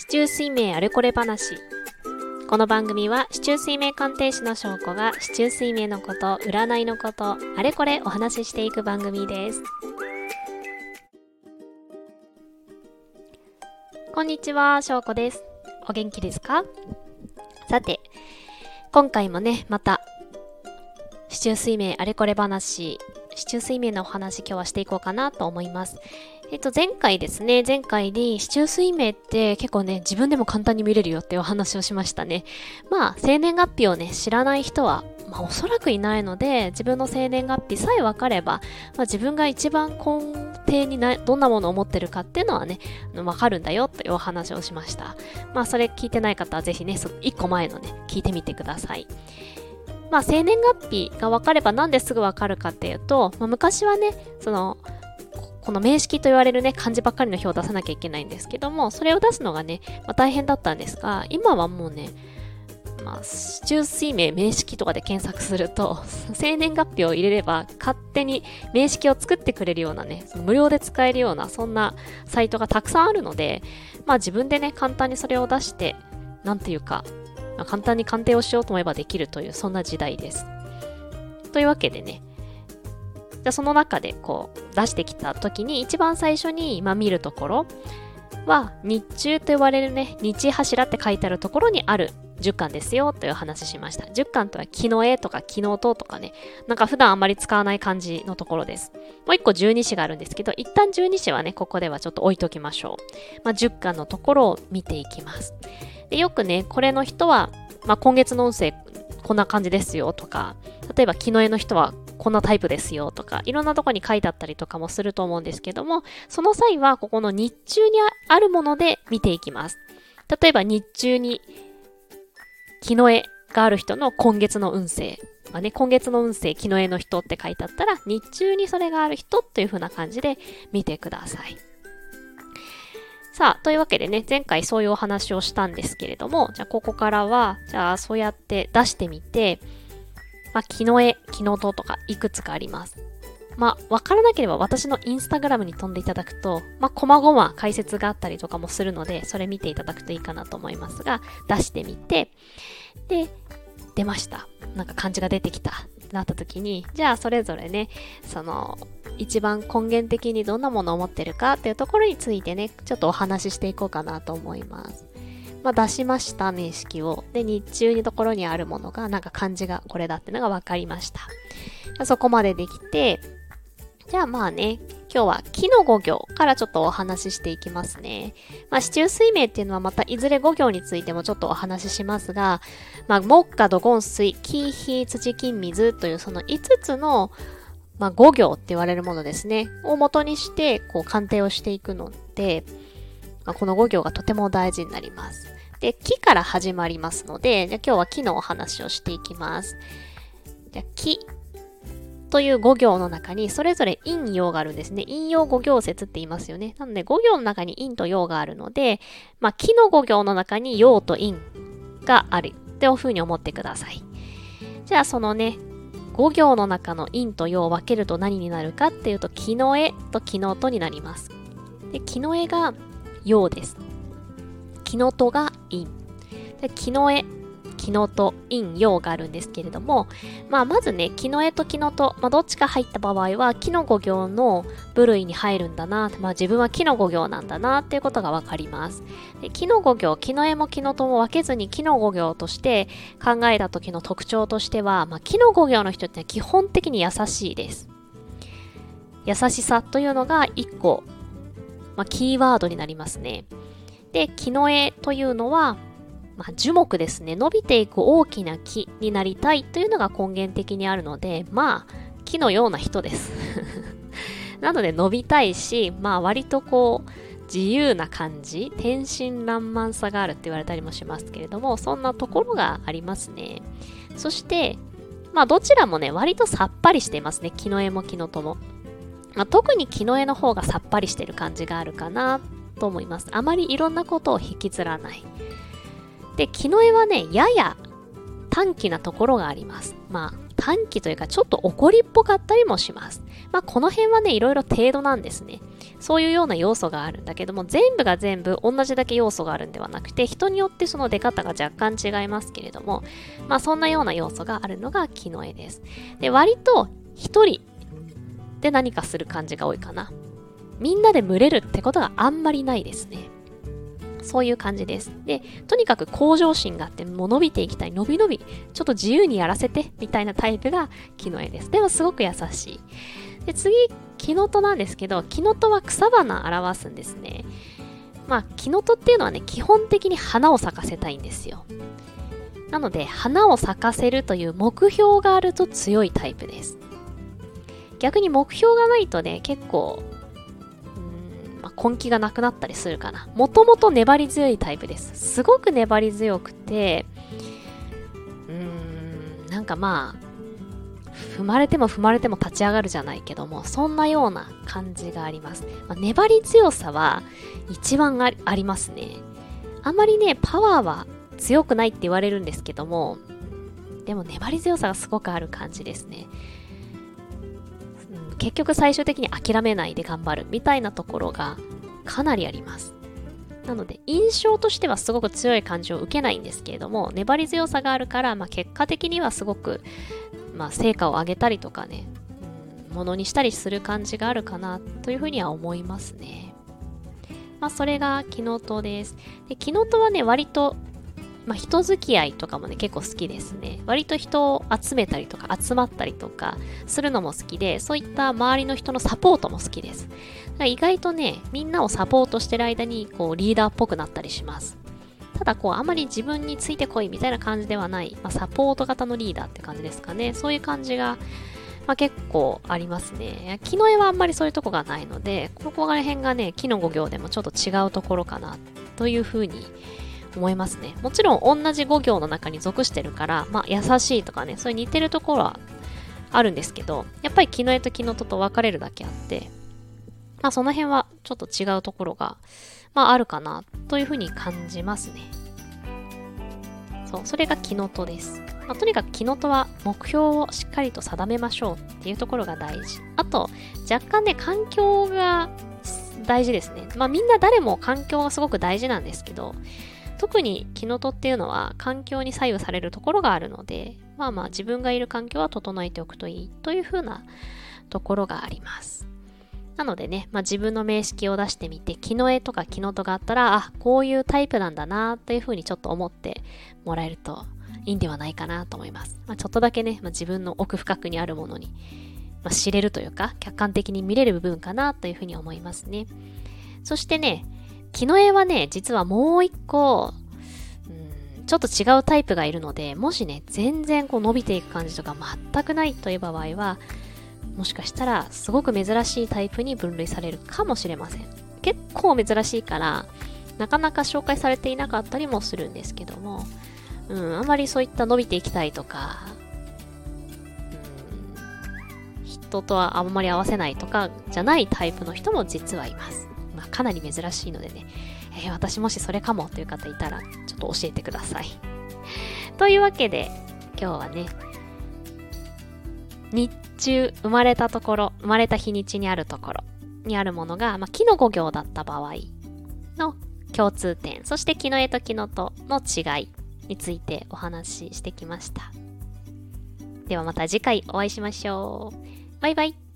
市中水明あれこれ話。この番組は、市中水明鑑定士の証拠が、市中水明のこと、占いのこと、あれこれお話ししていく番組です。こんにちは、証拠です。お元気ですか？さて、今回もね、また、市中水明あれこれ話、市中水明のお話今日はしていこうかなと思います。えっと、前回ですね、前回に、市中水明って結構ね、自分でも簡単に見れるよってお話をしましたね。まあ、生年月日をね、知らない人は、まあ、おそらくいないので、自分の生年月日さえ分かれば、まあ、自分が一番根底になどんなものを持ってるかっていうのはね、分かるんだよというお話をしました。まあ、それ聞いてない方はぜひね、1個前のね、聞いてみてください。まあ、生年月日が分かればなんですぐ分かるかっていうと、まあ、昔はね、その、この名式と言われるね、漢字ばっかりの表を出さなきゃいけないんですけども、それを出すのがね、まあ、大変だったんですが、今はもうね、まあ、市中水明名式とかで検索すると、生年月日を入れれば勝手に名式を作ってくれるようなね、無料で使えるような、そんなサイトがたくさんあるので、まあ自分でね、簡単にそれを出して、なんていうか、まあ、簡単に鑑定をしようと思えばできるという、そんな時代です。というわけでね、じゃその中でこう出してきた時に一番最初に、まあ、見るところは日中と呼ばれるね日柱って書いてあるところにある10巻ですよという話しました。10巻とは木の絵とか木の音とかね、なんか普段あんまり使わない感じのところです。もう一個十二支があるんですけど、一旦十二支はね、ここではちょっと置いときましょう。まあ、10巻のところを見ていきます。でよくね、これの人は、まあ、今月の音声こんな感じですよとか、例えば木の絵の人はこんなタイプですよとか、いろんなとこに書いてあったりとかもすると思うんですけども、その際はここの日中にあるもので見ていきます。例えば日中に木の絵がある人の今月の運勢。まあね、今月の運勢、木の絵の人って書いてあったら、日中にそれがある人という風な感じで見てください。さあ、というわけでね、前回そういうお話をしたんですけれども、じゃあここからは、じゃあそうやって出してみて、まあ、木の絵、木の音とかいくつかあります。まあ、わからなければ私のインスタグラムに飛んでいただくと、まあ、こまごま解説があったりとかもするので、それ見ていただくといいかなと思いますが、出してみて、で、出ました。なんか漢字が出てきた。なった時に、じゃあそれぞれね、その、一番根源的にどんなものを持ってるかっていうところについてね、ちょっとお話ししていこうかなと思います。まあ、出しました名式を。で、日中のところにあるものが、なんか漢字がこれだってのが分かりました。そこまでできて、じゃあまあね、今日は木の五行からちょっとお話ししていきますね。まあ、市中水明っていうのはまたいずれ五行についてもちょっとお話ししますが、まあ、木下土金水、木、火、土、金、水というその5つのまあ、五行って言われるものですね、を元にして、こう、鑑定をしていくので、まあ、この5行がとても大事になります。で、木から始まりますので、じゃ今日は木のお話をしていきます。じゃ木という5行の中にそれぞれ陰陽があるんですね。陰陽5行説って言いますよね。なので5行の中に陰と陽があるので、まあ、木の5行の中に陽と陰があるっていうふうに思ってください。じゃあそのね、5行の中の陰と陽を分けると何になるかっていうと、木の絵と木の音になります。で木の絵が陽です。木のとが陰。で木の絵、木のと陰陽があるんですけれども、まあ、まずね、木の絵と木のと、まあ、どっちか入った場合は、木の五行の部類に入るんだな、まあ、自分は木の五行なんだなっていうことがわかります。で木の五行、木の絵も木のとも分けずに木の五行として考えた時の特徴としては、まあ、木の五行の人って基本的に優しいです。優しさというのが一個、まあ、キーワードになりますね。で、木の絵というのは、まあ、樹木ですね。伸びていく大きな木になりたいというのが根源的にあるので、まあ、木のような人です。なので伸びたいし、まあ割とこう、自由な感じ、天真爛漫さがあるって言われたりもしますけれども、そんなところがありますね。そして、まあどちらもね、割とさっぱりしていますね。木の絵も木のとも。まあ、特に木の絵の方がさっぱりしてる感じがあるかなと思います。あまりいろんなことを引きずらない。で、木の絵はね、やや短気なところがあります。まあ、短気というかちょっと怒りっぽかったりもします。まあこの辺はね、いろいろ程度なんですね。そういうような要素があるんだけども、全部が全部同じだけ要素があるんではなくて、人によってその出方が若干違いますけれども、まあそんなような要素があるのが木の絵です。で、割と一人で何かする感じが多いかな。みんなで群れるってことがあんまりないですね。そういう感じです。で、とにかく向上心があって、も伸びていきたい、伸び伸び、ちょっと自由にやらせて、みたいなタイプが木の絵です。でもすごく優しい。で、次、木の戸なんですけど、木の戸は草花を表すんですね。まあ、木の戸っていうのはね、基本的に花を咲かせたいんですよ。なので、花を咲かせるという目標があると強いタイプです。逆に目標がないとね、結構まあ、根気がなくなったりするかな。もともと粘り強いタイプです。すごく粘り強くて、うーん、なんかまあ、踏まれても踏まれても立ち上がるじゃないけども、そんなような感じがあります。まあ、粘り強さは一番ありますね。あんまりね、パワーは強くないって言われるんですけども、でも粘り強さがすごくある感じですね。結局最終的に諦めないで頑張るみたいなところがかなりあります。なので、印象としてはすごく強い感じを受けないんですけれども、粘り強さがあるから、まあ、結果的にはすごく、まあ、成果を上げたりとかね、ものにしたりする感じがあるかなというふうには思いますね。まあ、それがキノトです。で、キノトはね、割とまあ、人付き合いとかもね、結構好きですね。割と人を集めたりとか、集まったりとかするのも好きで、そういった周りの人のサポートも好きです。だから意外とね、みんなをサポートしてる間に、こう、リーダーっぽくなったりします。ただ、こう、あまり自分についてこいみたいな感じではない、まあ、サポート型のリーダーって感じですかね。そういう感じが、まあ、結構ありますね。木の絵はあんまりそういうとこがないので、ここら辺がね、木の5行でもちょっと違うところかな、というふうに思いますね。もちろん同じ5行の中に属してるから、まあ優しいとかね、そういう似てるところはあるんですけど、やっぱり木の絵と木のとと分かれるだけあって、まあその辺はちょっと違うところが、まああるかなというふうに感じますね。そう、それが木のとです。まあ、とにかく木のとは目標をしっかりと定めましょうっていうところが大事。あと、若干ね、環境が大事ですね。まあみんな誰も環境がすごく大事なんですけど、特にキノトっていうのは環境に左右されるところがあるので、まあまあ自分がいる環境は整えておくといいというふうなところがあります。なのでね、まあ、自分の名式を出してみて、木の絵とか木のとがあったら、あ、こういうタイプなんだなというふうにちょっと思ってもらえるといいんではないかなと思います。まあ、ちょっとだけね、まあ、自分の奥深くにあるものに、ま知れるというか、客観的に見れる部分かなというふうに思いますね。そしてね、木の絵はね、実はもう一個、うん、ちょっと違うタイプがいるので、もしね、全然こう伸びていく感じとか全くないという場合は、もしかしたらすごく珍しいタイプに分類されるかもしれません。結構珍しいから、なかなか紹介されていなかったりもするんですけども、うん、あまりそういった伸びていきたいとか、うん、人とはあんまり合わせないとかじゃないタイプの人も実はいます。まあ、かなり珍しいのでね、えー、私もしそれかもという方いたら、ちょっと教えてください。というわけで、今日はね、日中生まれたところ、生まれた日にちにあるところにあるものが、まあ、木の5行だった場合の共通点、そして木の絵と木のとの違いについてお話ししてきました。ではまた次回お会いしましょう。バイバイ。